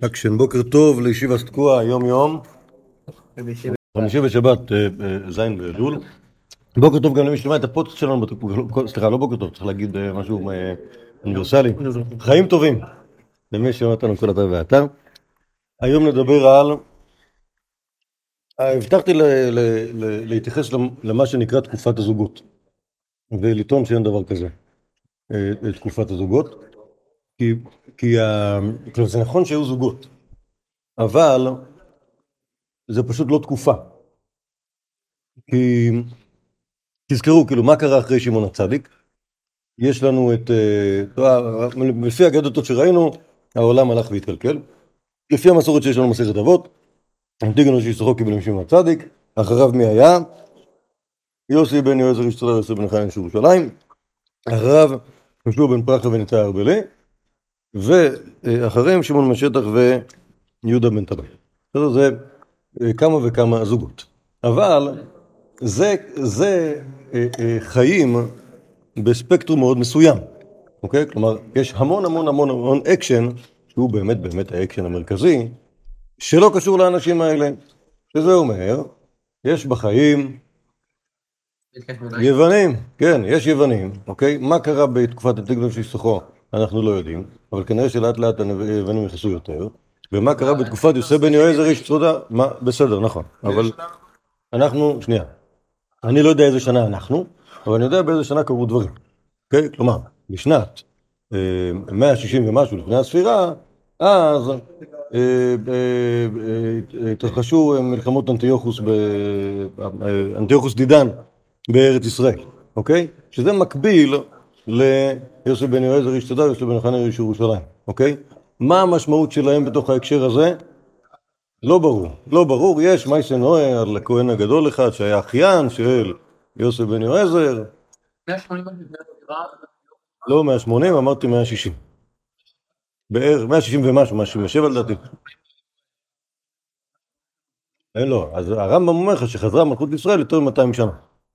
אקשן, בוקר טוב לישיבה תקוע, יום יום, חמישי בשבת, אה, אה, זין באלול. בוקר טוב גם למי ששומע את הפודקאסט שלנו, סליחה, לא בוקר טוב, צריך להגיד אה, משהו אוניברסלי. חיים טובים, למי ששומע אותנו כל אתר ואתר. היום נדבר על... הבטחתי להתייחס למה שנקרא תקופת הזוגות, ולטעון שאין דבר כזה, תקופת הזוגות. כי, כי כלומר, זה נכון שהיו זוגות, אבל זה פשוט לא תקופה. כי תזכרו, כאילו, מה קרה אחרי שמעון הצדיק? יש לנו את, אה, לפי הגדותות שראינו, העולם הלך והתקלקל. לפי המסורת שיש לנו מסכת אבות, אנטיגנוס שישחוק קיבל עם שמעון הצדיק, אחריו מי היה? יוסי בן יועזר איש צרידה יוסי בן יוחנן איש ירושלים, אחריו יהושע בן פרחה וניתאי הארבלי, ואחריהם שמעון בן שטח ויהודה בן טבעי. זה אה, כמה וכמה זוגות. אבל זה, זה אה, אה, חיים בספקטרום מאוד מסוים, אוקיי? כלומר, יש המון המון המון המון אקשן, שהוא באמת באמת האקשן המרכזי, שלא קשור לאנשים האלה. שזה אומר, יש בחיים יוונים, כן, יש יוונים, אוקיי? מה קרה בתקופת הטיגלון של סוחו? אנחנו לא יודעים, אבל כנראה שלאט לאט היוונים נכנסו יותר. ומה קרה בתקופת יוסף בן יועזר איש צודה? מה, בסדר, נכון. אבל אנחנו, שנייה. אני לא יודע איזה שנה אנחנו, אבל אני יודע באיזה שנה קרו דברים. אוקיי? כלומר, בשנת 160 אה, ומשהו לפני הספירה, אז אה, אה, התרחשו מלחמות אנטיוכוס, אנטיוכוס דידן בארץ ישראל, אוקיי? שזה מקביל ליוסף בן יועזר איש צדק ויוסף בן חנר איש ירושלים, אוקיי? מה המשמעות שלהם בתוך ההקשר הזה? לא ברור. לא ברור, יש מייסן נועה על הכהן הגדול אחד שהיה אחיין של יוסף בן יועזר. 180 לא 180, אמרתי 160. בערך 160 ומשהו, 167 לדעתי. לו, אז הרמב"ם אומר לך שחזרה מלכות ישראל יותר מ-200 שנה.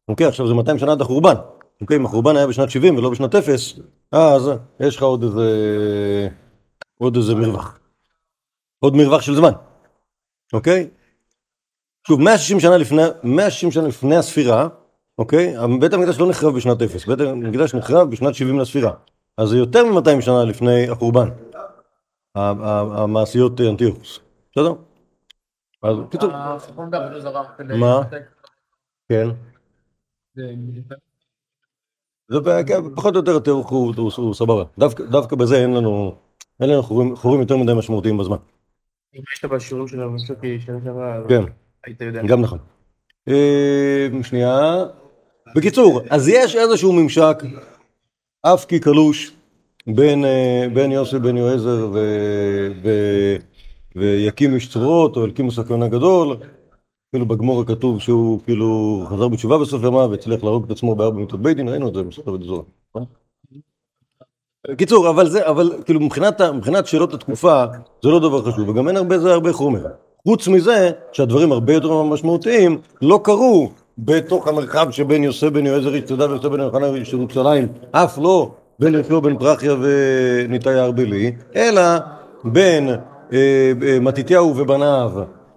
אוקיי, עכשיו זה 200 שנה עד החורבן. אוקיי, אם החורבן היה בשנת 70 ולא בשנת 0, אז יש לך עוד איזה, עוד איזה מרווח. עוד מרווח של זמן, אוקיי? שוב, 160 שנה לפני, 160 שנה לפני הספירה, אוקיי? בית המקדש לא נחרב בשנת 0, בית המקדש נחרב בשנת 70 לספירה. אז זה יותר מ-200 שנה לפני החורבן, המעשיות אנטיוכוס, בסדר? אז פתאום... מה? כן. זה פחות או יותר התיאור הוא סבבה. דווקא בזה אין לנו, אין לנו חורים יותר מדי משמעותיים בזמן. אם יש לך בשיעורים של המשוקי שנה שעברה, כן, היית. גם נכון. אה, שנייה. בקיצור, אז יש איזשהו ממשק, אף כי קלוש, בין אה, יוסף בן יועזר ויקים איש צרורות, או אלקימוס הכהן הגדול, אפילו בגמור הכתוב שהוא כאילו חזר בתשובה בסוף ימיו והצליח להרוג את עצמו בארבע מיטות בית דין, ראינו את זה בסוף בדזור. נכון? קיצור, אבל זה, אבל כאילו מבחינת, מבחינת שאלות התקופה זה לא דבר חשוב, וגם אין הרבה זה הרבה חומר. חוץ מזה שהדברים הרבה יותר משמעותיים לא קרו בתוך המרחב שבין יוסף בן יועזר איש צדד ויוסף בן יוחנן איש ירושלים, אף לא בין יחיו בן פרחיה וניתאי הארבלי, אלא בין אה, אה, מתתיהו ובניו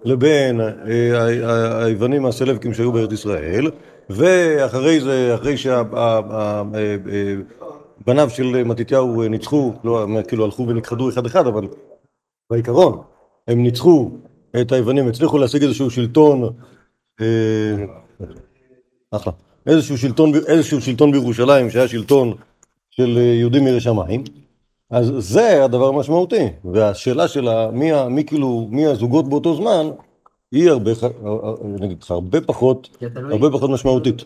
לבין אה, היוונים הסלבקים שהיו בארץ ישראל, ואחרי זה, אחרי שבניו אה, של מתתיהו ניצחו, לא, כאילו הלכו ונכחדו אחד אחד, אבל בעיקרון הם ניצחו את היוונים, הצליחו להשיג איזשהו שלטון, אה, אחלה, איזשהו שלטון, איזשהו שלטון בירושלים שהיה שלטון של יהודים מירי שמיים אז זה הדבר המשמעותי, והשאלה של מי, מי כאילו, מי הזוגות באותו זמן, היא הרבה, נגיד לך, הרבה פחות, הרבה פחות משמעותית.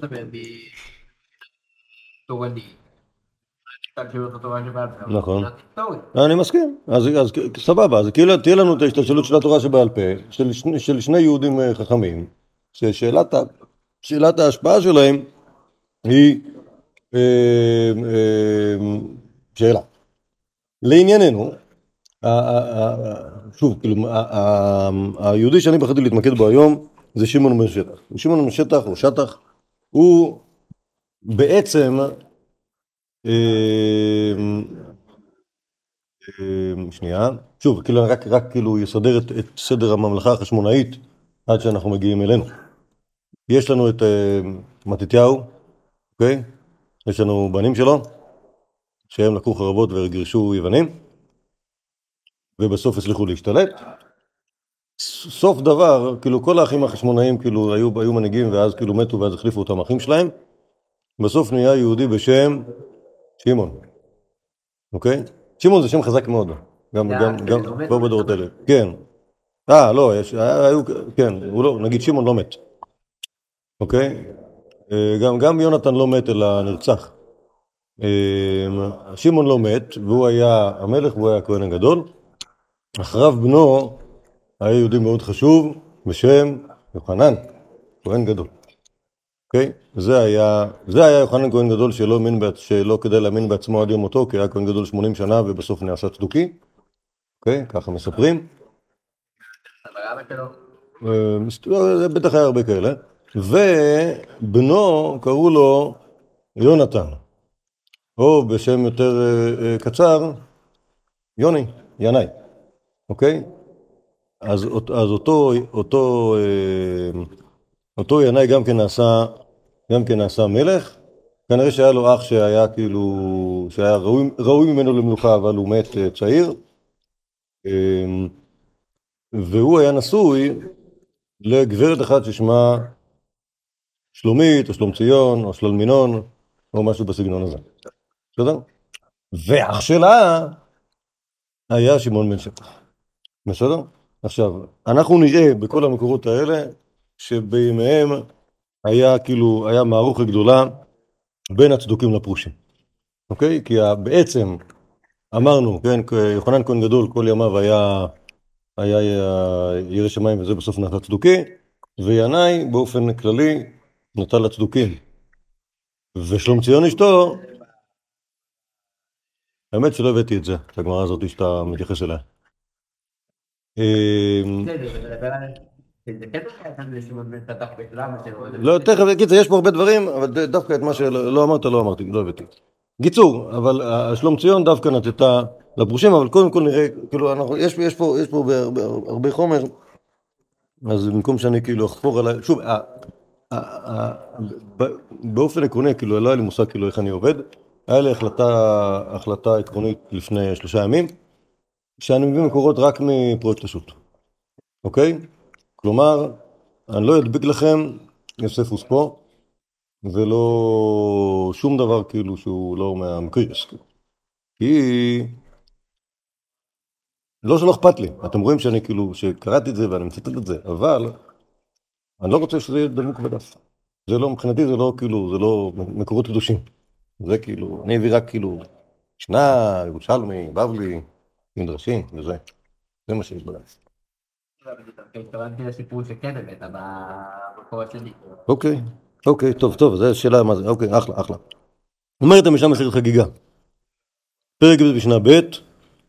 נכון, אני מסכים, אז סבבה, אז כאילו תהיה לנו את ההשתלשלות של התורה שבעל פה, של שני יהודים אה, חכמים, ששאלת ההשפעה שלהם היא אה, אה, שאלה. לענייננו, שוב, כאילו, היהודי שאני בחרתי להתמקד בו היום זה שמעון בן שטח. שמעון בן שטח או שטח הוא בעצם אה, אה, שנייה. שוב, כאילו, רק, רק כאילו יסדר את, את סדר הממלכה החשמונאית עד שאנחנו מגיעים אלינו. יש לנו את אה, מתתיהו, אוקיי? יש לנו בנים שלו, שהם לקחו חרבות וגירשו יוונים, ובסוף הצליחו להשתלט. סוף דבר, כאילו כל האחים החשמונאים כאילו היו, היו מנהיגים ואז כאילו מתו ואז החליפו אותם אחים שלהם. בסוף נהיה יהודי בשם שמעון, אוקיי? שמעון זה שם חזק מאוד, גם, גם, גם, לא בדורות האלה. כן. אה, לא, יש, היו, כן, הוא לא, נגיד שמעון לא מת, אוקיי? אה, גם, גם יונתן לא מת אלא נרצח. אה, שמעון לא מת, והוא היה המלך והוא היה הכהן הגדול. אחריו בנו היה יהודי מאוד חשוב בשם יוחנן, כהן גדול. אוקיי? Okay? זה היה, זה היה יוחנן כהן גדול שלא, מין, שלא כדאי להאמין בעצמו עד יום מותו, כי היה כהן גדול 80 שנה ובסוף נעשה צדוקי. אוקיי? Okay? ככה מספרים. אה, בטח היה הרבה כאלה. ובנו, קראו לו יונתן, או בשם יותר אה, אה, קצר, יוני, ינאי, אוקיי? אז, אז אותו, אותו, אותו ינאי גם כן נעשה, גם כן נעשה מלך, כנראה שהיה לו אח שהיה כאילו, שהיה ראוי, ראוי ממנו למלוכה, אבל הוא מת צעיר, והוא היה נשוי לגברת אחת ששמה שלומית, או שלום ציון, או שללמינון, או משהו בסגנון הזה. בסדר? ואח שלה היה שמעון בן שקח. בסדר? עכשיו, אנחנו נראה בכל המקורות האלה שבימיהם היה כאילו, היה מערוכת גדולה בין הצדוקים לפרושים. אוקיי? כי בעצם אמרנו, כן, יוחנן כהן גדול כל ימיו היה, היה ירא שמיים וזה בסוף נעשה צדוקי, וינאי באופן כללי נתן לצדוקים. ושלום ציון אשתו, האמת שלא הבאתי את זה, את הגמרא הזאת שאתה מתייחס אליה. אמ, לא, תכף, קיצר, יש פה הרבה דברים, אבל דווקא את מה שלא אמרת, לא אמרתי, לא הבאתי. קיצור, אבל שלום ציון דווקא נתתה לפרושים, אבל קודם כל נראה, כאילו, יש פה הרבה חומר, אז במקום שאני כאילו אחפור עליי, שוב, באופן עקרוני, כאילו, לא היה לי מושג כאילו איך אני עובד. היה לי החלטה, החלטה עקרונית לפני שלושה ימים, שאני מביא מקורות רק מפרויקט השו"ת, אוקיי? כלומר, אני לא אדביק לכם יוספוס פה, ולא שום דבר כאילו שהוא לא מהמקריאס. כי... לא שלא אכפת לי, אתם רואים שאני כאילו, שקראתי את זה ואני מצטט את זה, אבל אני לא רוצה שזה יהיה דבוק בדף. זה לא, מבחינתי זה לא כאילו, זה לא מקורות קדושים. זה כאילו, אני אביא רק כאילו שנה, ירושלמי, בבלי, מדרשים וזה. זה מה שיש בדף. אוקיי, אוקיי, טוב, טוב, זו שאלה מה זה, אוקיי, אחלה, אחלה. אומרת המשנה מסכת חגיגה. פרק ב' בשנה ב'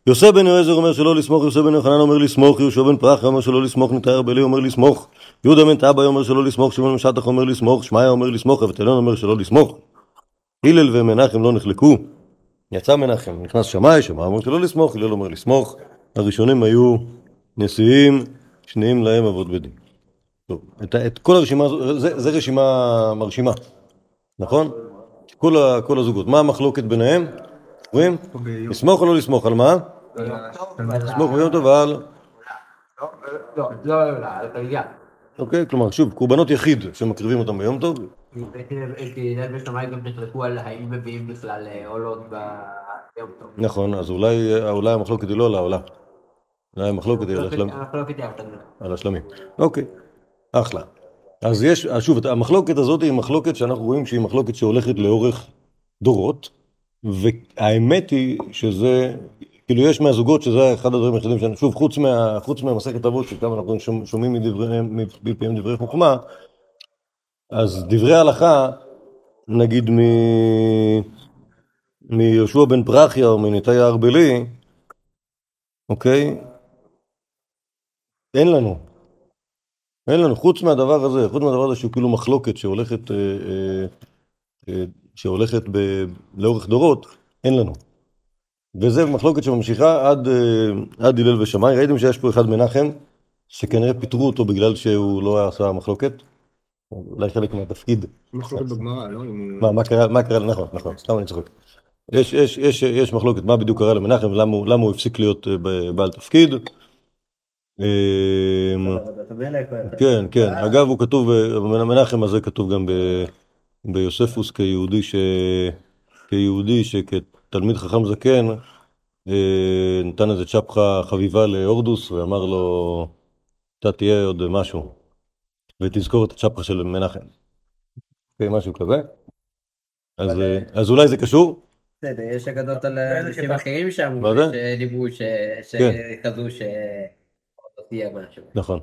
יוסף בן יועזר אומר שלא לסמוך, יוסף בן יוחנן אומר לסמוך, יהושע בן פרח אומר שלא לסמוך, נתאר בלי אומר לסמוך, יהודה בן טבעי אומר שלא לסמוך, שמעון בן שטח אומר לסמוך, שמעיה אומר לסמוך, אבטלון אומר שלא לסמוך. הלל ומנחם לא נחלקו, יצא מנחם, נכנס שמאי, שמאי אומר שלא לסמוך, הלל אומר לסמוך, הראשונים היו נשיאים, שניים להם אבות בדין. טוב, את, את כל הרשימה הזו, זה רשימה מרשימה, נכון? כל, ה, כל הזוגות, מה המחלוקת ביניהם? רואים? לסמוך או לא לסמוך, על מה? לסמוך ביום טוב על... לא, לא, לא, חגיגה. אוקיי, כלומר, שוב, קורבנות יחיד שמקריבים אותם ביום טוב. כי נד בשמיים גם נחלקו על האם מביאים בכלל עולות ביום טוב. נכון, אז אולי המחלוקת היא לא על העולה. אולי המחלוקת היא על השלמים. המחלוקת היא על השלמים. אוקיי, אחלה. אז יש, שוב, המחלוקת הזאת היא מחלוקת שאנחנו רואים שהיא מחלוקת שהולכת לאורך דורות, והאמת היא שזה כאילו יש מהזוגות שזה אחד הדברים היחידים שאני, שוב, חוץ, מה, חוץ מהמסכת אבות, שגם אנחנו שומעים מפיהם דברי חוכמה, אז דברי הלכה, נגיד מ... מיהושע בן פרחיה או מניתאי הארבלי, אוקיי? אין לנו. אין לנו, חוץ מהדבר הזה, חוץ מהדבר הזה שהוא כאילו מחלוקת שהולכת, אה, אה, אה, שהולכת ב... לאורך דורות, אין לנו. וזה מחלוקת שממשיכה עד, אה, עד הלל ושמאי. ראיתם שיש פה אחד מנחם, שכנראה פיטרו אותו בגלל שהוא לא עשה מחלוקת? אולי חלק מהתפקיד. מחלוקת בגמרא, לא? מה, מה קרה, מה קרה, נכון, נכון, סתם אני צוחק. יש, יש, יש, יש מחלוקת, מה בדיוק קרה למנחם, ולמה הוא- למה הוא הפסיק להיות אה, בעל תפקיד. אה, כן, כן, אגב הוא כתוב, אה, מנחם הזה כתוב גם ביוספוס כיהודי, ש... כיהודי שכתלמיד חכם זקן, אה, נתן איזה צ'פחה חביבה להורדוס ואמר לו, אתה תהיה עוד משהו, ותזכור את הצ'פחה של מנחם. כן, משהו כזה. אז, אה, אז אולי זה קשור? בסדר, יש אגדות על אנשים אחרים שם? שדיברו ש- כן. שכזו ש... עוד תהיה משהו. נכון.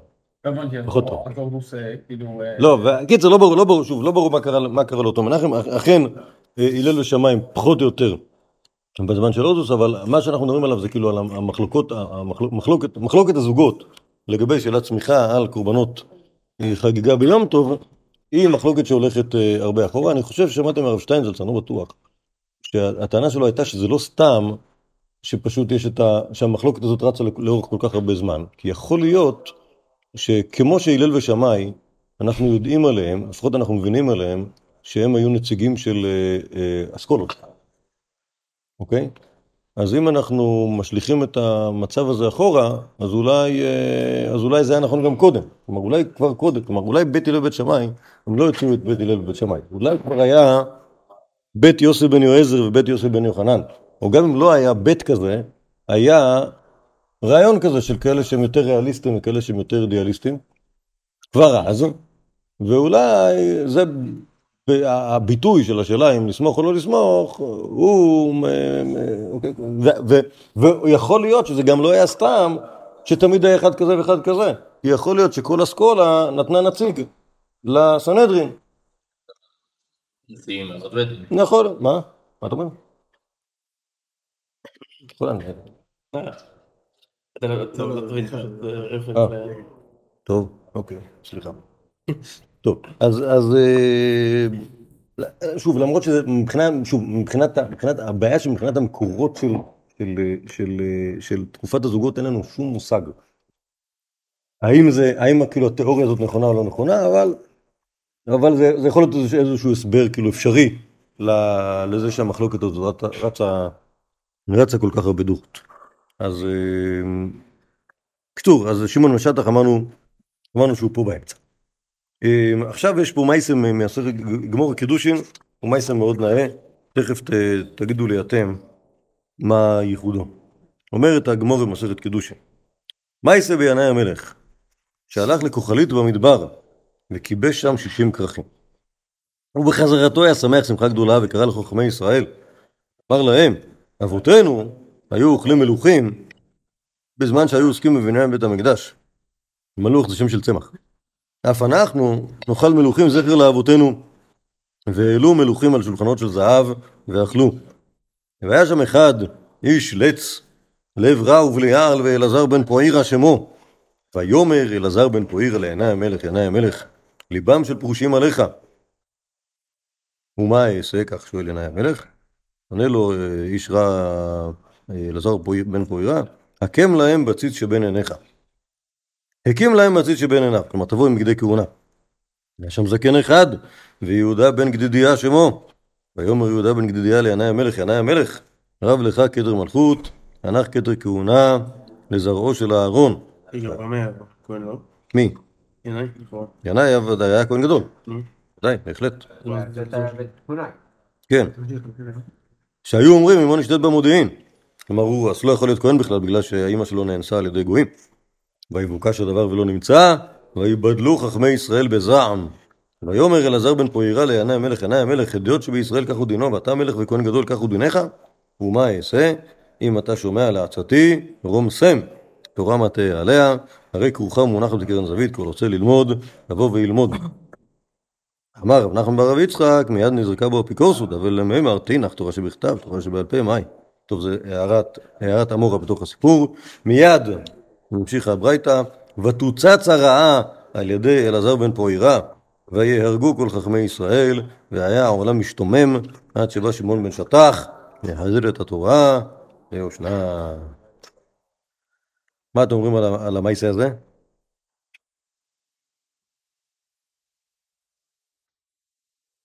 פחות טוב. אה, כאילו... אה, לא, וקיצר, לא ברור, לא ברור, שוב, לא ברור מה קרה, לאותו מנחם, אכן, אה, הלל ושמיים פחות או יותר בזמן של הורדוס, אבל מה שאנחנו מדברים עליו זה כאילו על המחלוקות, המחלוק- מחלוקת, הזוגות לגבי שאלת צמיחה על קורבנות אה, חגיגה ביום טוב, היא מחלוקת שהולכת אה, הרבה אחורה. אני חושב ששמעתם מהרב שטיינזלץ, אני לא בטוח, שהטענה שלו הייתה שזה לא סתם שפשוט יש את ה... שהמחלוקת הזאת רצה לאורך כל כך הרבה זמן, כי יכול להיות שכמו שהלל ושמאי, אנחנו יודעים עליהם, לפחות אנחנו מבינים עליהם, שהם היו נציגים של אה, אסכולות, אוקיי? אז אם אנחנו משליכים את המצב הזה אחורה, אז אולי, אה, אז אולי זה היה נכון גם קודם. כלומר, אולי כבר קודם, כלומר, אולי בית הלל ובית שמאי, הם לא יוצאים את בית הלל ובית שמאי. אולי כבר היה בית יוסף בן יועזר ובית יוסף בן יוחנן. או גם אם לא היה בית כזה, היה רעיון כזה של כאלה שהם יותר ריאליסטים וכאלה שהם יותר אידיאליסטים, כבר אז, ואולי זה, הביטוי של השאלה אם לסמוך או לא לסמוך, הוא, אוקיי, ויכול להיות שזה גם לא היה סתם שתמיד היה אחד כזה ואחד כזה, יכול להיות שכל אסכולה נתנה נציג לסנהדרין. נכון, מה? מה אתה אומר? טוב, אוקיי, סליחה. טוב, אז, אז אה, שוב, למרות שזה מבחינה, שוב, מבחינת, מבחינת, הבעיה שמבחינת המקורות של, של, של, של תקופת הזוגות אין לנו שום מושג. האם זה, האם כאילו התיאוריה הזאת נכונה או לא נכונה, אבל, אבל זה, זה יכול להיות איזשהו, הסבר כאילו אפשרי לזה שהמחלוקת הזאת רצה, רצה, כל כך הרבה דורות. אז אה, קצור, אז שמעון משטח אמרנו, אמרנו שהוא פה באמצע. אה, עכשיו יש פה מייסם מהסרט גמור הקידושין, הוא מייסם מאוד נאה, תכף ת, תגידו לי אתם מה ייחודו. אומרת הגמור במסכת קידושין, מייסה בינאי המלך, שהלך לכוחלית במדבר וכיבש שם שישים כרכים. ובחזרתו היה שמח שמחה גדולה וקרא לחכמי ישראל. אמר להם, אבותינו היו אוכלים מלוכים בזמן שהיו עוסקים בבניין בית המקדש. מלוך זה שם של צמח. אף אנחנו נאכל מלוכים זכר לאבותינו, והעלו מלוכים על שולחנות של זהב, ואכלו. והיה שם אחד, איש לץ, לב רע ובליעל, ואלעזר בן פואירה שמו. ויאמר אלעזר בן פואירה לעיני המלך, עיני המלך, ליבם של פרושים עליך. ומה אעשה? כך שואל עיני המלך. עונה לו אה, איש רע, אה, אלעזר בן פואירה, הקם להם בציץ שבין עיניך. הקים להם בציץ שבין עיניו, כלומר תבוא עם בגדי כהונה. היה שם זקן אחד, ויהודה בן גדידיה שמו. ויאמר יהודה בן גדידיה לינאי המלך, ינאי המלך, רב לך כתר מלכות, הנח כתר כהונה לזרעו של אהרון. כהן לא? מי? ינאי, נכון. ינאי היה כהן גדול. ודאי, בהחלט. כן. שהיו אומרים אם לא נשתת במודיעין. כלומר הוא אז לא יכול להיות כהן בכלל בגלל שהאימא שלו נאנסה על ידי גויים. ויבוקש הדבר ולא נמצא, ויבדלו חכמי ישראל בזעם. ויאמר אלעזר בן פוירה לעיני המלך, עיני המלך, הדיוט שבישראל כך הוא דינו, ואתה מלך וכהן גדול כך הוא דינך? ומה אעשה? אם אתה שומע לעצתי, רומסם. תורה מטה עליה, הרי כרוכה מונחת בקרן זווית, כל רוצה ללמוד, לבוא וילמוד. אמר רב נחמן בר יצחק, מיד נזרקה בו אפיקורסות, אבל למימר תינח, תורה שבכתב, תורה שבעל פה, מהי? טוב, זה הערת, הערת אמורה בתוך הסיפור. מיד, ממשיך הברייתא, ותוצץ הרעה על ידי אלעזר בן פוירה, ויהרגו כל חכמי ישראל, והיה העולם משתומם, עד שבא שמעון בן שטח, להחזיר את התורה, יושנה. מה אתם אומרים על על המעשה הזה?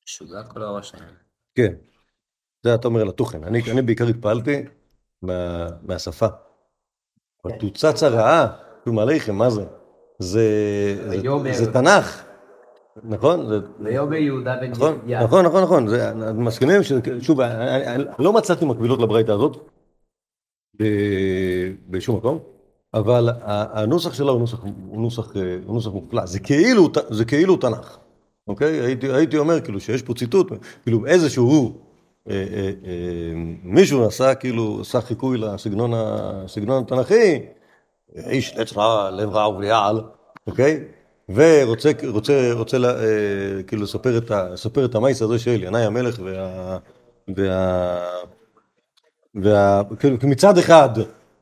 משוגע כל הראש. כן. זה אתה אומר על התוכן. אני, אני בעיקר התפעלתי מה, מהשפה. אבל תוצץ הרעה, כלום עליכם, מה זה? זה, תנ"ך, נכון? ויאמר יהודה בן נכון, יחיה. נכון, נכון, נכון. מסכימים ש... שוב, אני, אני, אני לא מצאתי מקבילות לברייתא הזאת בשום מקום, אבל הנוסח שלה הוא נוסח, אה, מופלא. זה כאילו, זה כאילו תנ"ך, אוקיי? הייתי, הייתי אומר כאילו שיש פה ציטוט, כאילו איזשהו, מישהו עשה כאילו, עשה חיקוי לסגנון התנ"כי, איש עץ רע, לב רע ובליעל, אוקיי? ורוצה רוצה, רוצה, אה, כאילו לספר את, לספר את המייס הזה של ינאי המלך וה... וה... וה... כאילו, מצד אחד,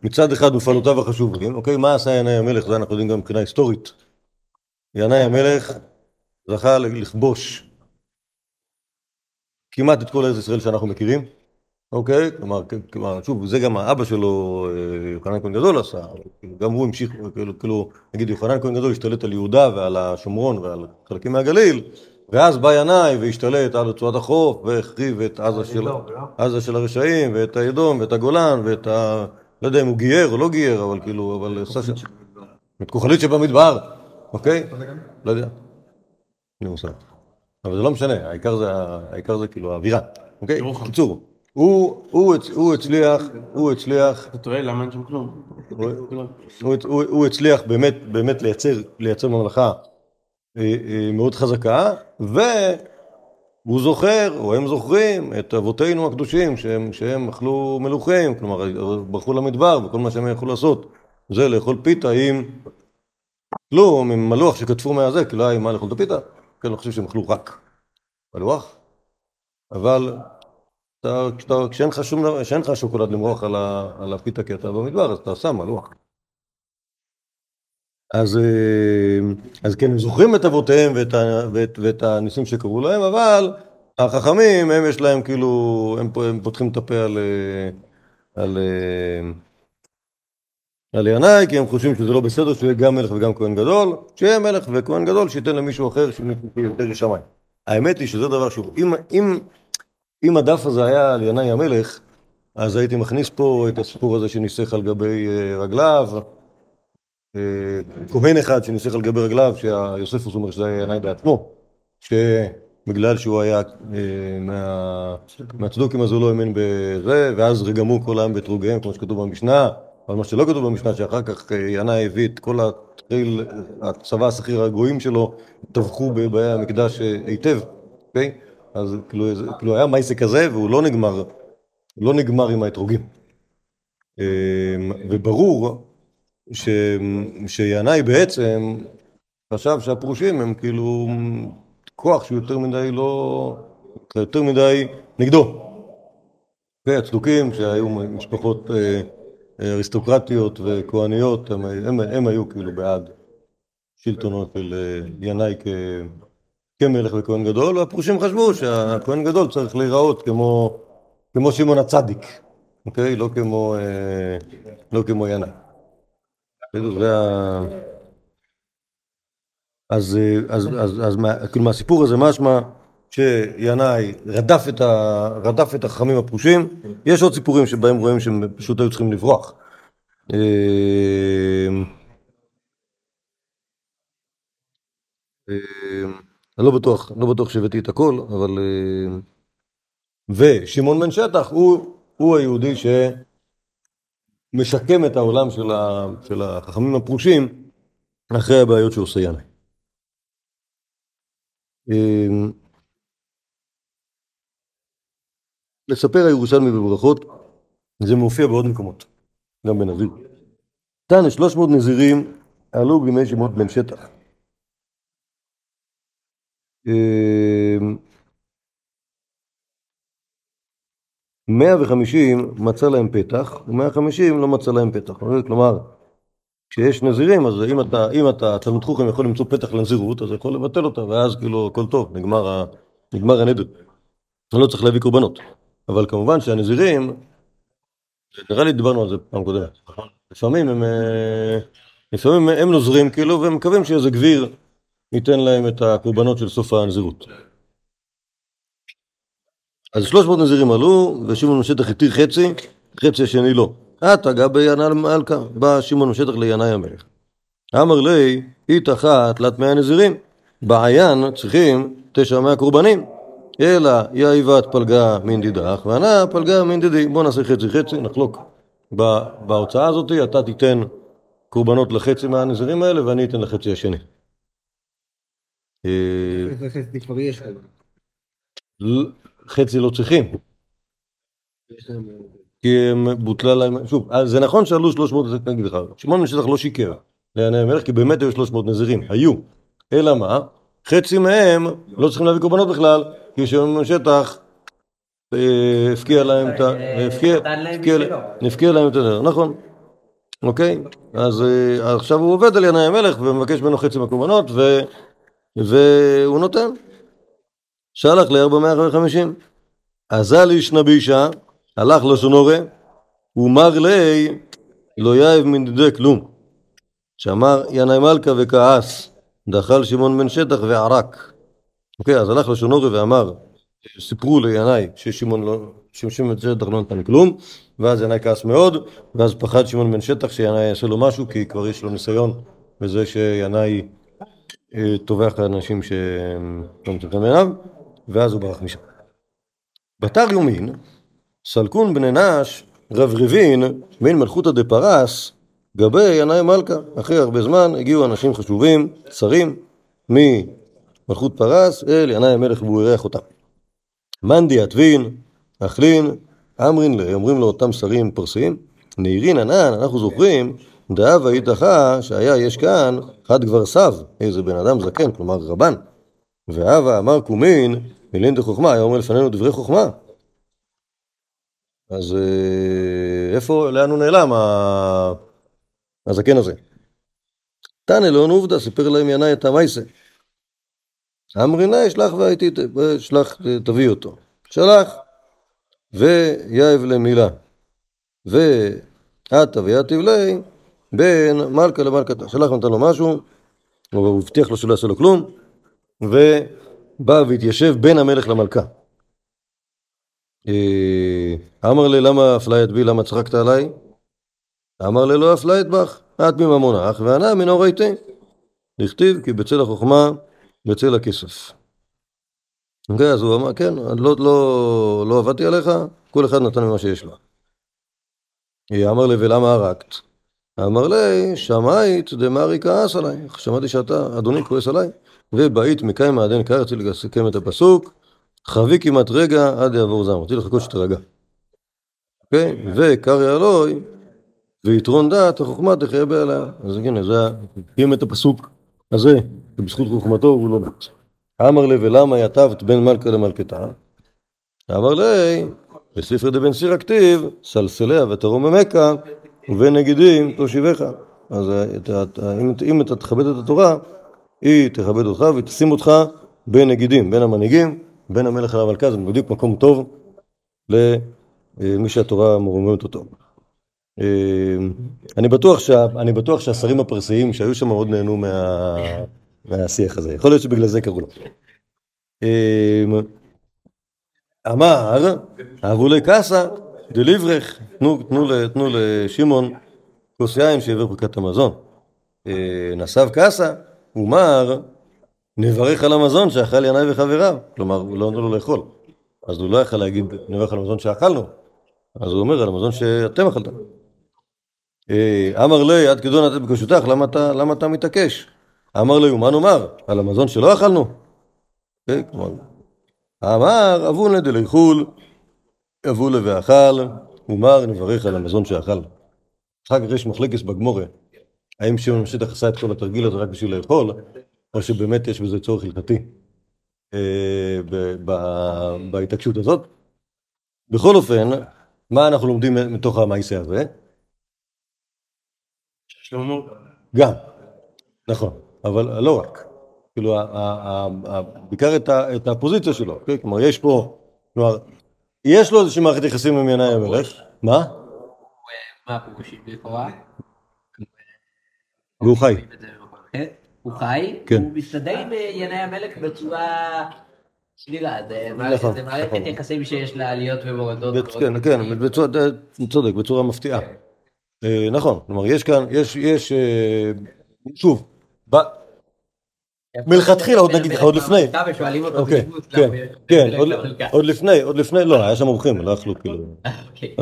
מצד אחד מפעלותיו החשובים, אוקיי? מה עשה ינאי המלך? זה אנחנו יודעים גם מבחינה היסטורית. ינאי המלך זכה לכבוש כמעט את כל ארץ ישראל שאנחנו מכירים, אוקיי? כלומר, כלומר, שוב, זה גם האבא שלו, אה, יוחנן כהן גדול עשה, גם הוא המשיך, כאילו, כאילו, נגיד יוחנן כהן גדול השתלט על יהודה ועל השומרון ועל חלקים מהגליל, ואז בא ינאי והשתלט על רצועת החוף והחריב את עזה של, לא? עזה של הרשעים ואת האדום ואת הגולן ואת ה... לא יודע אם הוא גייר או לא גייר, אבל כאילו, אבל. את כוחנית שבמדבר, אוקיי? לא יודע. אין לי מושג. אבל זה לא משנה, העיקר זה, העיקר זה כאילו האווירה, אוקיי? קיצור, הוא, הוא, הצ- הוא הצליח, הוא הצליח, אתה טועה, למה אין שם כלום? הוא, הוא, הוא, הוא הצליח באמת, באמת לייצר, לייצר ממלכה אה, אה, מאוד חזקה, והוא זוכר, או הם זוכרים, את אבותינו הקדושים, שהם, שהם אכלו מלוכים, כלומר, ברחו למדבר, וכל מה שהם יכלו לעשות. זה לאכול פיתה עם כלום, עם מלוח שקטפו מהזה, כי לא היה עם מה לאכול את הפיתה, כי אני חושב שהם אכלו רק מלוח, אבל כשאין לך שום כשאין לך שוקולד למרוח על, ה, על הפיתה כי אתה במדבר, אז אתה שם מלוח. אז, אה, אז כן, הם זוכרים את אבותיהם ואת, ואת, ואת הניסים שקרו להם, אבל החכמים, הם יש להם כאילו, הם, הם פותחים את הפה על, אה, על, אה, על ינאי, כי הם חושבים שזה לא בסדר שהוא יהיה גם מלך וגם כהן גדול, שיהיה מלך וכהן גדול, שייתן למישהו אחר שיותר לשמיים. האמת היא שזה דבר שהוא, אם, אם, אם הדף הזה היה על ינאי המלך, אז הייתי מכניס פה את הסיפור הזה שניסח על גבי אה, רגליו, אה, כהן אחד שניסח על גבי רגליו, שהיוספוס אומר שזה היה ינאי בעצמו, שבגלל שהוא היה אה, מה, מהצדוקים אז הוא לא האמין בזה, ואז רגמו כל העם באתרוגיהם, כמו שכתוב במשנה, אבל מה שלא כתוב במשנה, שאחר כך אה, ינאי הביא את כל התחיל, הצבא השכיר הגויים שלו, טבחו בבאי המקדש אה, היטב, אוקיי? אז כאילו, זה- כאילו היה מייסה כזה, והוא לא נגמר, לא נגמר עם האתרוגים. אה, וברור ש, שינאי בעצם חשב שהפרושים הם כאילו כוח שהוא יותר מדי לא... יותר מדי נגדו. והצדוקים שהיו משפחות אה, אריסטוקרטיות וכהניות, הם, הם, הם היו כאילו בעד שלטונו של אה, ינאי כ, כמלך וכהן גדול, והפרושים חשבו שהכהן גדול צריך להיראות כמו, כמו שמעון הצדיק, אוקיי? לא כמו, אה, לא כמו ינאי. אז, אה, אז, אז, אז מה, כאילו מהסיפור הזה משמע שינאי רדף את, ה, רדף את החכמים הפרושים. יש עוד סיפורים שבהם רואים שהם פשוט היו צריכים לברוח. אה, אה, אני לא בטוח, לא בטוח שהבאתי את הכל, אבל... אה, ושמעון בן שטח הוא, הוא היהודי שמשקם את העולם של, ה, של החכמים הפרושים אחרי הבעיות שעושה ינאי. לספר הירושלמי בברכות, זה מופיע בעוד מקומות, גם בנזיר. תנא 300 נזירים עלו בימי שמעון בן שטח. אה, 150 מצא להם פתח, ו-150 לא מצא להם פתח. כלומר, כשיש נזירים, אז אם אתה, אם אתה, תלמוד חוכם יכול למצוא פתח לנזירות, אז יכול לבטל אותה, ואז כאילו הכל טוב, נגמר, נגמר הנדר. לא צריך להביא קורבנות. אבל כמובן שהנזירים, נראה לי דיברנו על זה פעם קודמת. לפעמים הם, אה, לפעמים הם נוזרים כאילו, והם מקווים שאיזה גביר ייתן להם את הקורבנות של סוף הנזירות. אז 300 נזירים עלו, ושמעון משטח התיר חצי, חצי השני לא. עתה גבי ינאי מלכה, בא שמעון משטח לינאי המלך. אמר לי, אית אחת תלת מאה נזירים, בעיין צריכים תשע מאה קורבנים. אלא יאיבת פלגה מן דידך, וענה פלגה מן דידי. בוא נעשה חצי חצי, נחלוק בהוצאה הזאת, אתה תיתן קורבנות לחצי מהנזירים האלה, ואני אתן לחצי השני. אה, חצי לא צריכים. כי הם בוטלה להם, שוב, אז זה נכון שעלו 300, אז אני אגיד לך, שמעון משטח לא שיקר לעיני המלך, כי באמת היו 300 נזירים, היו. אלא מה? חצי מהם לא צריכים להביא קורבנות בכלל, כי שמעון משטח אה, הפקיע להם את ה... הפקיע- להם הפקיע- להם את הנר, נכון. אוקיי? אז אה, עכשיו הוא עובד על ינאי המלך ומבקש ממנו חצי מהקורבנות, והוא נותן. שלח לארבע מאה וחמישים. אזל איש נבישה, הלך לשונורה, ומר לי לא יאהב מנדידי כלום. שאמר ינאי מלכה וכעס, דחל שמעון בן שטח וערק. אוקיי, אז הלך לשונורה ואמר, סיפרו לינאי ששמעון לא, ששמעון בן שטח לא נתן כלום, ואז ינאי כעס מאוד, ואז פחד שמעון בן שטח שינאי יעשה לו משהו, כי כבר יש לו ניסיון בזה שינאי אה, טובח לאנשים שלא מצליחים עיניו, ואז הוא ברח משם. בתר יומין, סלקון בני נש, רברבין, בין מלכותא דפרס, גבי ינאי מלכה. אחרי הרבה זמן הגיעו אנשים חשובים, שרים, ממלכות פרס אל ינאי המלך והוא אירח אותם. מנדי אטבין, אכלין, אמרין לה, אומרים לו אותם שרים פרסיים, נעירין ענן, אנחנו זוכרים, דאבה איתך שהיה יש כאן חד כבר סב, איזה בן אדם זקן, כלומר רבן. ואבא אמר קומין, מילין דחוכמה, היה אומר לפנינו דברי חוכמה. אז אה, איפה, לאן הוא נעלם, הזקן הזה? תנא לאון עובדא, סיפר להם ינאי את המייסה. אמרינאי, שלח והייתי, שלח, תביא אותו. שלח, ויאב למילה. ועתה ויתיב לי, בין מלכה למלכתה. שלח ונתן לו משהו, הוא הבטיח לו שלא יעשה לו כלום, ובא והתיישב בין המלך למלכה. אה, אמר ליה למה אפליית בי, למה צחקת עליי? אמר ליה לא אפליית בך, את מממונך, ואנא מן אורייתי. דכתיב כי בצל החוכמה, בצל הכסף. אוקיי, אז הוא אמר, כן, לא, לא, לא עבדתי עליך, כל אחד נתן ממה שיש לו. אה, אמר לי, ולמה הרגת? אמר לי, שמעית דמרי כעס עליי, שמעתי שאתה, אדוני, כועס עליי, ובאית מקיים מעדן קר, רציתי לסכם את הפסוק, חבי כמעט רגע עד יעבור זעם, רציתי לחכות שתירגע. אוקיי? וקריא אלוהי, ויתרון דעת החוכמה תחיה בעליה. אז הנה, זה קיים את הפסוק הזה, ובזכות חוכמתו הוא לא מת. אמר לי, ולמה יתבת בין מלכה למלכתה? אמר לי, בספרי דבן סיר הכתיב, סלסליה ותרום ממכה, ובין נגידים תושיבך. אז אם, אם אתה תכבד את התורה, היא תכבד אותך ותשים אותך בין נגידים, בין המנהיגים, בין המלך למלכה, זה בדיוק מקום טוב למי שהתורה מרוממת אותו. אה, אני בטוח, שה, אני בטוח שהשרים הפרסיים שהיו שם מאוד נהנו מה, מהשיח הזה, יכול להיות שבגלל זה קראו לו. אה, אמר, אהבו לקאסה, דליברך, תנו, תנו, תנו לשמעון כוס יין שיעבר ברכת המזון. אה, נסב קאסה, ומר, נברך על המזון שאכל ינאי וחבריו. כלומר, הוא לא נתן לו לאכול. אז הוא לא יכל להגיד, נברך על המזון שאכלנו. אז הוא אומר, על המזון שאתם אכלתם. אה, אמר לי, עד כדון לתת בקשותך, למה אתה, למה אתה מתעקש? אמר לי, ומה נאמר? על המזון שלא אכלנו? אה, אמר, אבונה דליכול, אבולה ואכל, ומר נברך על המזון שאכל. אחר כך יש מחלקת בגמורה, האם שמעון שטח עשה את כל התרגיל הזה רק בשביל לאכול, או שבאמת יש בזה צורך הלכתי אה, בהתעקשות הזאת. בכל אופן, מה אנחנו לומדים מתוך המעשה הזה? שלמה, גם, נכון, אבל לא רק. כאילו, בעיקר את הפוזיציה שלו, כן? כלומר, יש פה, כלומר, יש לו איזושהי מערכת יחסים עם ינאי המלך, מה? מה הפירושים לכאורה? והוא חי. כן, הוא חי, כן. הוא מסתדר עם אה, ינאי המלך בצורה שלילה, זה נכון, מערכת- נכון. יחסים שיש לה עליות ומורדות. כן, כן, בצורה, אתה צודק, בצורה מפתיעה. אה, נכון, כלומר, יש כאן, יש, יש, אה, שוב, ב- מלכתחילה, עוד נגיד לך, עוד לפני. אוקיי, כן, כן, עוד- לפני, עוד לפני, לא, היה שם אורחים, לא יכלו, כאילו, אוקיי.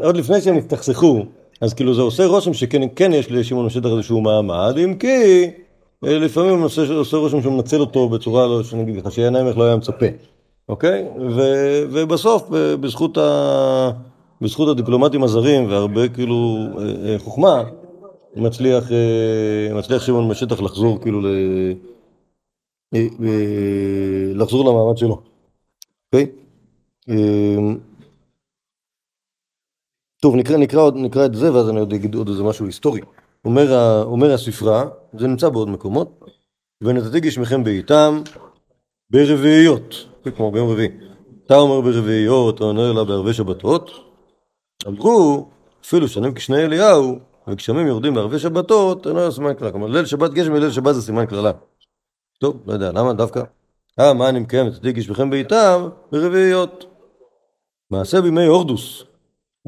עוד לפני, שהם הסתכסכו, אז כאילו זה עושה רושם שכן כן יש לשמעון השטח איזשהו מעמד, אם כי אה, לפעמים עושה, עושה רושם שהוא מנצל אותו בצורה, לא, שנגיד לך, שעיני המלך לא היה מצפה, אוקיי? ובסוף, בזכות, ה, בזכות הדיפלומטים הזרים והרבה כאילו אה, אה, חוכמה, מצליח, אה, מצליח שמעון בשטח לחזור כאילו ל... לחזור למעמד שלו, אוקיי? אה, טוב, נקרא, נקרא, נקרא את זה, ואז אני עוד אגיד עוד איזה משהו היסטורי. אומר, אומר הספרה, זה נמצא בעוד מקומות, ונתתי גשמכם בעיתם ברביעיות, כמו ביום רביעי. אתה אומר ברביעיות, אתה עונה לה בערבי שבתות. אמרו, אפילו שנים כשני אליהו, וגשמים יורדים בערבי שבתות, אינו סימן קללה. כלומר, ליל שבת גשם וליל שבת זה סימן קללה. טוב, לא יודע, למה דווקא? אה, מה אני מקיים? נתתי גשמכם בעיתם ברביעיות. מעשה בימי הורדוס,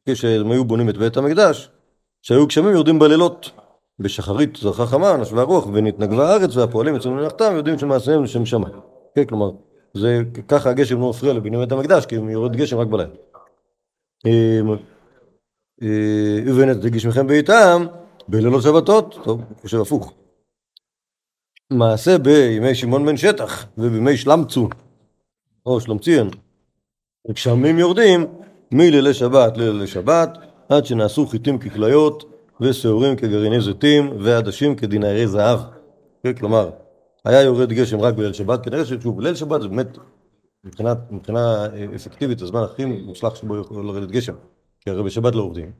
כשהם היו בונים את בית המקדש, שהיו גשמים יורדים בלילות. בשחרית זרחה חמה, נשבה הרוח, ונתנגבה הארץ, והפועלים יצאו מלאכתם, יודעים שמעשיהם לשם שמיים. כן, כלומר, זה, ככה הגשם לא מפריע לבניין בית המקדש, כי יורד גשם רק בלילה. אה, ובנתתי גשמכם בעיתם, בלילות שבתות, טוב, אני חושב הפוך. מעשה בימי שמעון בן שטח, ובימי שלמצו, או שלומציון, וגשמים יורדים מלילי שבת ללילי שבת, עד שנעשו חיטים ככליות, ושעורים כגרעיני זיתים, ועדשים כדינרי זהב. כן, כלומר, היה יורד גשם רק בליל שבת, כנראה ששוב, ליל שבת זה באמת, מבחינת, מבחינה אה, אפקטיבית, הזמן הכי מוצלח שבו יכול לרדת גשם, כי הרי בשבת לא עובדים.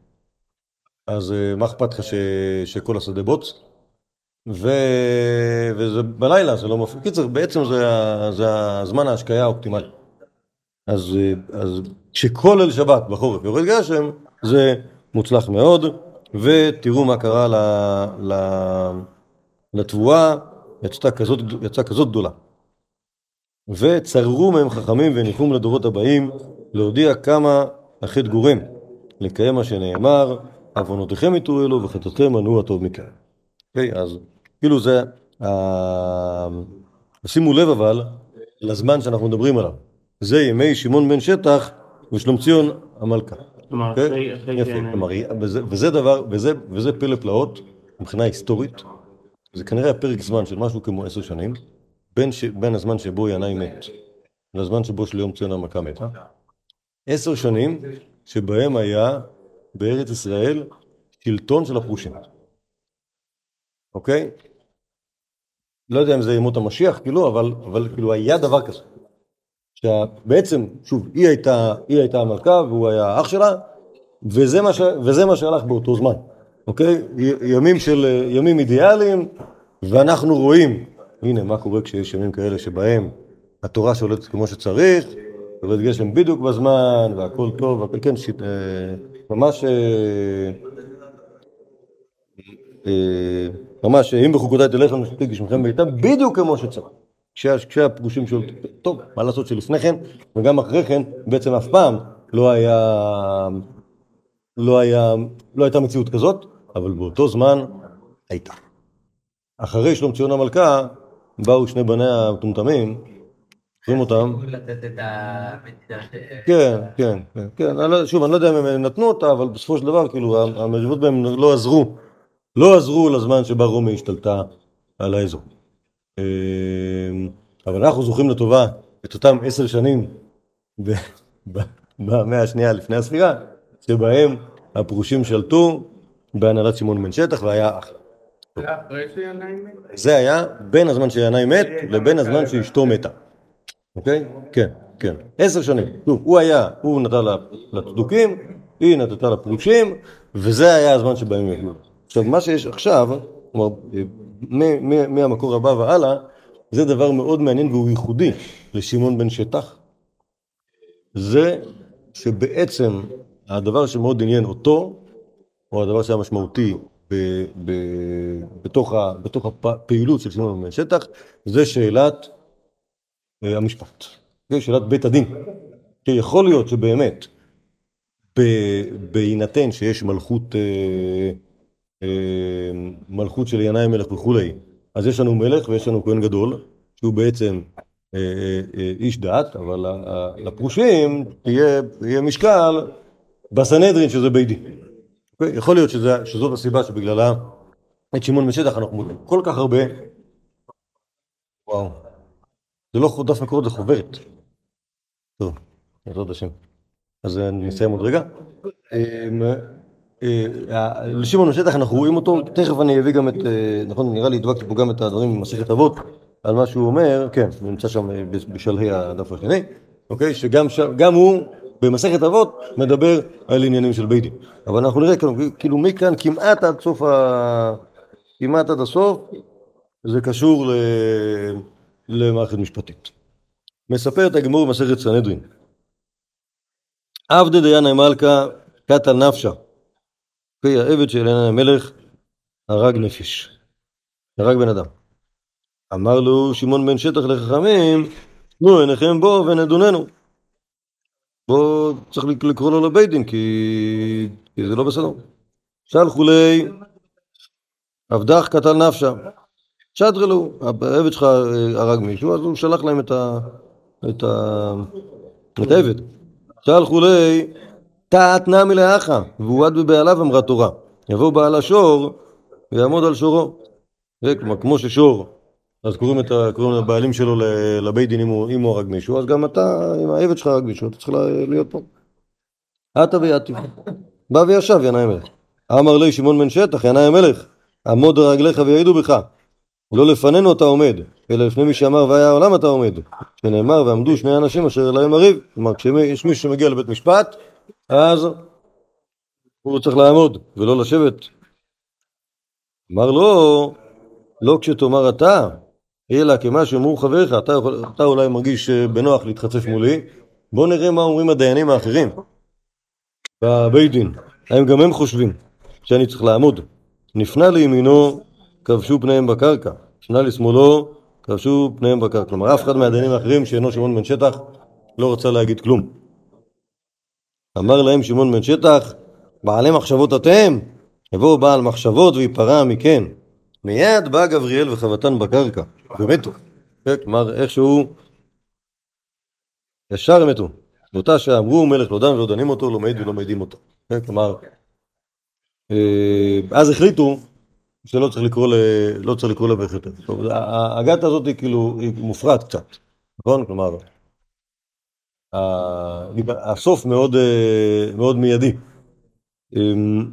אז אה, מה אכפת לך. שכל השדה בוץ? ו... וזה בלילה, זה לא מפריע. קיצר, בעצם זה, זה הזמן ההשקיה האופטימלי. אז, אה, אז כשכל ליל שבת בחורף יורד גשם, זה מוצלח מאוד, ותראו מה קרה ל, ל, לתבואה, יצאה כזאת, יצאה כזאת גדולה. וצררו מהם חכמים וניחום לדורות הבאים, להודיע כמה החטא גורם, לקיים מה שנאמר, עוונותיכם יתרו אלו וחטאתכם מנעו הטוב מכם. אוקיי, אז כאילו זה, ה- שימו לב אבל לזמן שאנחנו מדברים עליו. זה ימי שמעון בן שטח ושלומציון המלכה. כלומר, אוקיי? אחרי... יפה, כלומר, וזה, וזה דבר, וזה, וזה פלא פלאות מבחינה היסטורית. זה כנראה הפרק זמן של משהו כמו עשר שנים, בין, ש, בין הזמן שבו ינאי מת לזמן שבו שלום ציון המלכה מתה. עשר שנים שבהם היה בארץ ישראל שלטון של הפרושים. אוקיי? לא יודע אם זה ימות המשיח, כאילו, אבל, אבל כאילו היה דבר כזה. שבעצם, שוב, היא הייתה, היא הייתה המלכה והוא היה אח שלה, וזה מה, ש, וזה מה שהלך באותו זמן, אוקיי? י- ימים של, ימים אידיאליים, ואנחנו רואים, הנה מה קורה כשיש ימים כאלה שבהם התורה שולטת כמו שצריך, יורד גשם בדיוק בזמן, והכל טוב, והכל כן, שיט, אה, ממש, אה, אה, ממש, אם בחוקותיי תלכם ושתיק גשמכם בעיתם, בדיוק כמו שצריך. כשה- כשהפרושים שולטים, טוב, מה לעשות שלפני כן, וגם אחרי כן, בעצם אף פעם לא היה, לא היה, לא הייתה מציאות כזאת, אבל באותו זמן הייתה. אחרי שלום ציון המלכה, באו שני בניה המטומטמים, זוכרים אותם. כן, כן, כן, כן, לא- שוב, אני לא יודע אם הם נתנו אותה, אבל בסופו של דבר, כאילו, המריבות בהם לא עזרו, לא עזרו לזמן שבה רומי השתלטה על האזור. אמ, אבל אנחנו זוכרים לטובה את אותם עשר שנים במאה השנייה לפני הספירה, שבהם הפרושים שלטו בהנהלת שמעון בן שטח והיה אחלה. זה היה בין הזמן שינאי מת לבין הזמן שאשתו מתה. אוקיי? כן, כן. עשר שנים. שוב, הוא היה, הוא נתן לצדוקים, היא נתתה לפרושים, וזה היה הזמן שבהם הם יגיעו. עכשיו, מה שיש עכשיו, כלומר, מהמקור הבא והלאה, זה דבר מאוד מעניין והוא ייחודי לשמעון בן שטח. זה שבעצם הדבר שמאוד עניין אותו, או הדבר שהיה משמעותי ב- ב- בתוך ה- בתוך הפעילות של שמעון בן שטח, זה שאלת המשפט, זה שאלת בית הדין. כי יכול להיות שבאמת, בהינתן שיש מלכות, אה, אה, מלכות של ינאי מלך וכולי, אז יש לנו מלך ויש לנו כהן גדול, שהוא בעצם אה, איש דת, אבל לפרושים יהיה, משקל בסנהדרין שזה בית דין. אוקיי? יכול להיות שזה, שזאת הסיבה שבגללה את שמעון בן שטח אנחנו מודעים כל כך הרבה. וואו. זה לא דף מקורות, זה חוברת. טוב, בעזרת השם. אז אני נסיים עוד רגע. אמ, אה, לשמעון בן שטח אנחנו רואים אותו, תכף אני אביא גם את, אה, נכון, נראה לי הדבקתי פה גם את הדברים ממסכת אבות, על מה שהוא אומר, כן, הוא נמצא שם אה, בשלהי הדף השני, אוקיי, שגם הוא במסכת אבות מדבר על עניינים של בית דין. אבל אנחנו נראה כאילו, כאילו מכאן כמעט עד סוף. כמעט עד הסוף, זה קשור ל... למערכת משפטית. מספרת הגמור במסכת סנהדרין. עבדי דיינא מלכה קטל נפשה. אוקיי, העבד של ינאי המלך הרג נפש. הרג בן אדם. אמר לו שמעון בן שטח לחכמים, תנו עיניכם בו ונדוננו. בוא צריך לקרוא לו לבית דין כי, כי זה לא בסדר. שלחו לי עבדך קטל נפשה. שדרלו, העבד שלך אה, הרג מישהו, אז הוא שלח להם את ה... את ה... את העבד. שלחו לי תעת נמי לאחה, והועד בבעליו אמרה תורה. יבוא בעל השור ויעמוד על שורו. זה כלומר, כמו ששור, אז קוראים את ה- קוראים לבעלים שלו לבית דין אם הוא, הרג מישהו, אז גם אתה, אם העבד שלך הרג מישהו, אתה צריך לה- להיות פה. עתה ויעתי. בא וישב ינאי המלך. אמר לי שמעון בן שטח, ינאי המלך, עמוד רגליך ויעידו בך. לא לפנינו אתה עומד, אלא לפני מי שאמר והיה העולם אתה עומד. שנאמר ועמדו שני אנשים אשר להם הריב. כלומר, כשיש מישהו שמגיע לבית משפט, אז הוא צריך לעמוד ולא לשבת. אמר לו, לא כשתאמר אתה, אלא כמה שאמרו חבריך, אתה, אתה אולי מרגיש אה, בנוח להתחצף מולי, בוא נראה מה אומרים הדיינים האחרים בבית דין, האם גם הם חושבים שאני צריך לעמוד. נפנה לימינו, כבשו פניהם בקרקע, נפנה לשמאלו, כבשו פניהם בקרקע. כלומר, אף אחד מהדיינים האחרים שאינו שמעון בן שטח לא רצה להגיד כלום. אמר להם שמעון בן שטח, בעלי מחשבות אתם, יבואו בעל מחשבות ויפרע מכן. מיד בא גבריאל וחבטן בקרקע, ומתו. כלומר, איכשהו, ישר מתו. באותה שעה אמרו מלך לא דן ולא דנים אותו, לא מעיד ולא מעידים אותו. כלומר, אה, אז החליטו שלא צריך לקרוא ל... לא צריך לקרוא לברך יותר. טוב, ה- הגת הזאת היא כאילו, היא מופרעת קצת, נכון? כלומר, הסוף מאוד, אה, מאוד מיידי. אמ,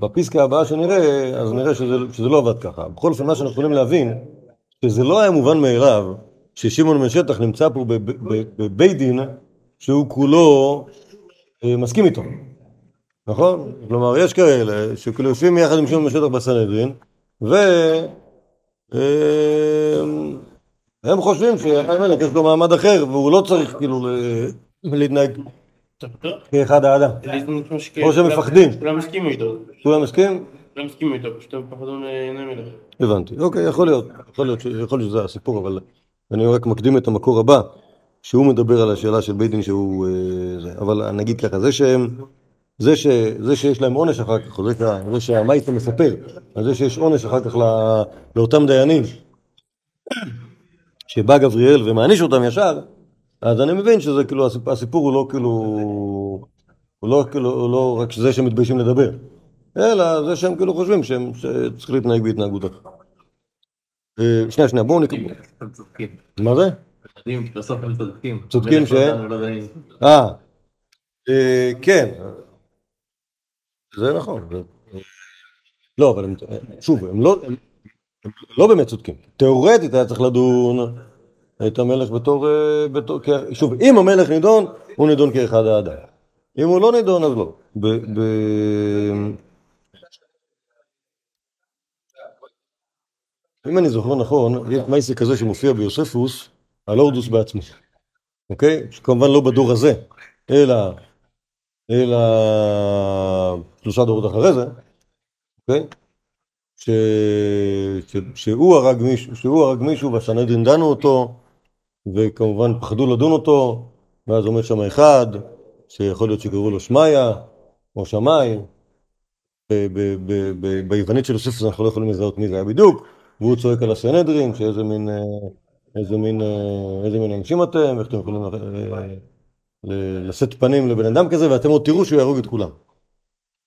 בפסקה הבאה שנראה, אז נראה שזה, שזה לא עבד ככה. בכל אופן, מה שאנחנו יכולים להבין, שזה לא היה מובן מאליו ששמעון בן שטח נמצא פה בב- בב- בבית דין שהוא כולו אה, מסכים איתו, נכון? כלומר, יש כאלה שכאילו יושבים יחד עם שמעון בן שטח בסנהדרין, ו... אמ, הם חושבים שהמלך יש לו מעמד אחר, והוא לא צריך כאילו להתנהג כאחד האדם. או שהם מפחדים. כולם הסכימו איתו. כולם מסכים? כולם הסכימו איתו, פשוט הם פחדו מעיני מלך. הבנתי. אוקיי, יכול להיות. יכול להיות, שזה הסיפור, אבל אני רק מקדים את המקור הבא, שהוא מדבר על השאלה של בית דין שהוא... אה. אבל נגיד ככה, זה שהם... זה, ש, זה שיש להם עונש אחר כך, או זה, שה- זה שהמייסטר מספר, על זה שיש עונש אחר כך לא, לאותם דיינים, שבא גבריאל ומעניש אותם ישר, אז אני מבין שזה כאילו, הסיפור, הוא לא כאילו, הוא לא כאילו, הוא לא רק זה שהם מתביישים לדבר, אלא זה שהם כאילו חושבים שהם שצריך להתנהג בהתנהגות אחרת. אה, שנייה, שנייה, בואו נקרא. מה זה? בסוף הם צודקים. צודקים ש- לא. אה, אה, כן. זה נכון. לא, אבל שוב, הם לא, לא באמת צודקים. תיאורטית היה צריך לדון את המלך בתור, אה, בתור, שוב, אם המלך נידון, הוא נידון כאחד האדם. אם הוא לא נידון, אז לא. ב, ב, אם אני זוכר נכון, יש מייסק כזה שמופיע ביוספוס, הלורדוס בעצמו. אוקיי? שכמובן לא בדור הזה, אלא אלא שלושה דורות אחרי זה, אוקיי? ש... ש... שהוא הרג מישהו, שהוא הרג מישהו והסנהדרין דנו אותו, וכמובן פחדו לדון אותו, ואז עומד שם אחד, שיכול להיות שקראו לו שמעיה, או שמאי, ביוונית של יוסף אנחנו לא יכולים לזהות מי זה היה בדיוק, והוא צועק על הסנהדרין, שאיזה מין, אה, איזה מין, אה, איזה מין אנשים אתם, איך אתם יכולים אה, לשאת פנים לבן אדם כזה, ואתם עוד תראו שהוא יהרוג את כולם.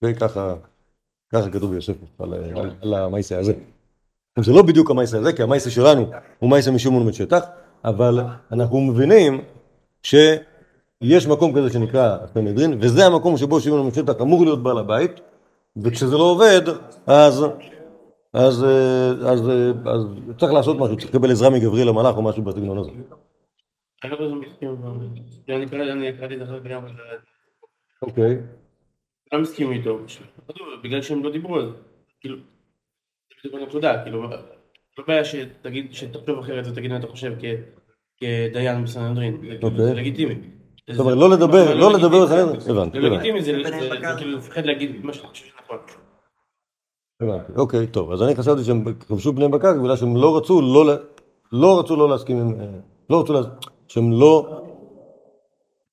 וככה, ככה כתוב ביוסף על, על, על המייסה הזה. זה לא בדיוק המייסה הזה, כי המייסה שלנו הוא מייסה משמעון בן שטח, אבל אנחנו מבינים שיש מקום כזה שנקרא הסנהדרין, וזה המקום שבו שמעון בן שטח אמור להיות בעל הבית, וכשזה לא עובד, אז, אז, אה, אז, אה, אז צריך לעשות משהו, צריך לקבל עזרה מגבריאל המלאך או משהו בסגנון הזה. אני לא מסכים, אבל- אני קראתי אני קראתי את החלק גם, אבל אוקיי. לא מסכים איתו. בגלל שהם לא דיברו על זה, כאילו, זה בדיוק הנקודה, כאילו, לא בעיה שתגיד, שתחשוב אחרת ותגיד מה אתה חושב כדיין בסנהדרין, זה כאילו, אוקיי. זה לגיטימי. זאת אומרת, לא לדבר, לא לדבר. הבנתי, זה. לגיטימי, זה כאילו לפחד להגיד מה שאתה חושב שנכון. הבנתי, אוקיי, טוב, אז אני חשבתי שהם כבשו בני בקר בגלל שהם לא רצו לא, לא רצו לא להסכים עם, אה, לא רצו, לה- שהם לא,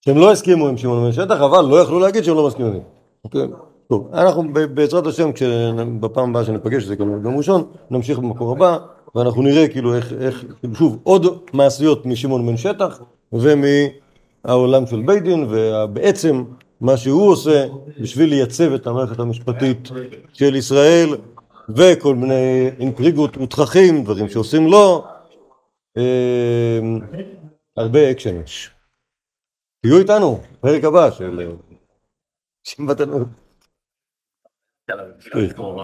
שהם לא הסכימו עם שמעון בן אבל לא יכלו להגיד שהם לא מסכימים. אוקיי, טוב, אנחנו בעזרת השם, בפעם הבאה שניפגש, זה כמובן ביום ראשון, נמשיך במקור הבא, ואנחנו נראה כאילו איך, איך, שוב, עוד מעשיות משמעון בן שטח, ומהעולם של בית דין, ובעצם מה שהוא עושה בשביל לייצב את המערכת המשפטית של ישראל, וכל מיני אינטריגות ותככים, דברים שעושים לו, אה, הרבה אקשן יש. תהיו איתנו, פרק הבא של... אישים בתלמוד.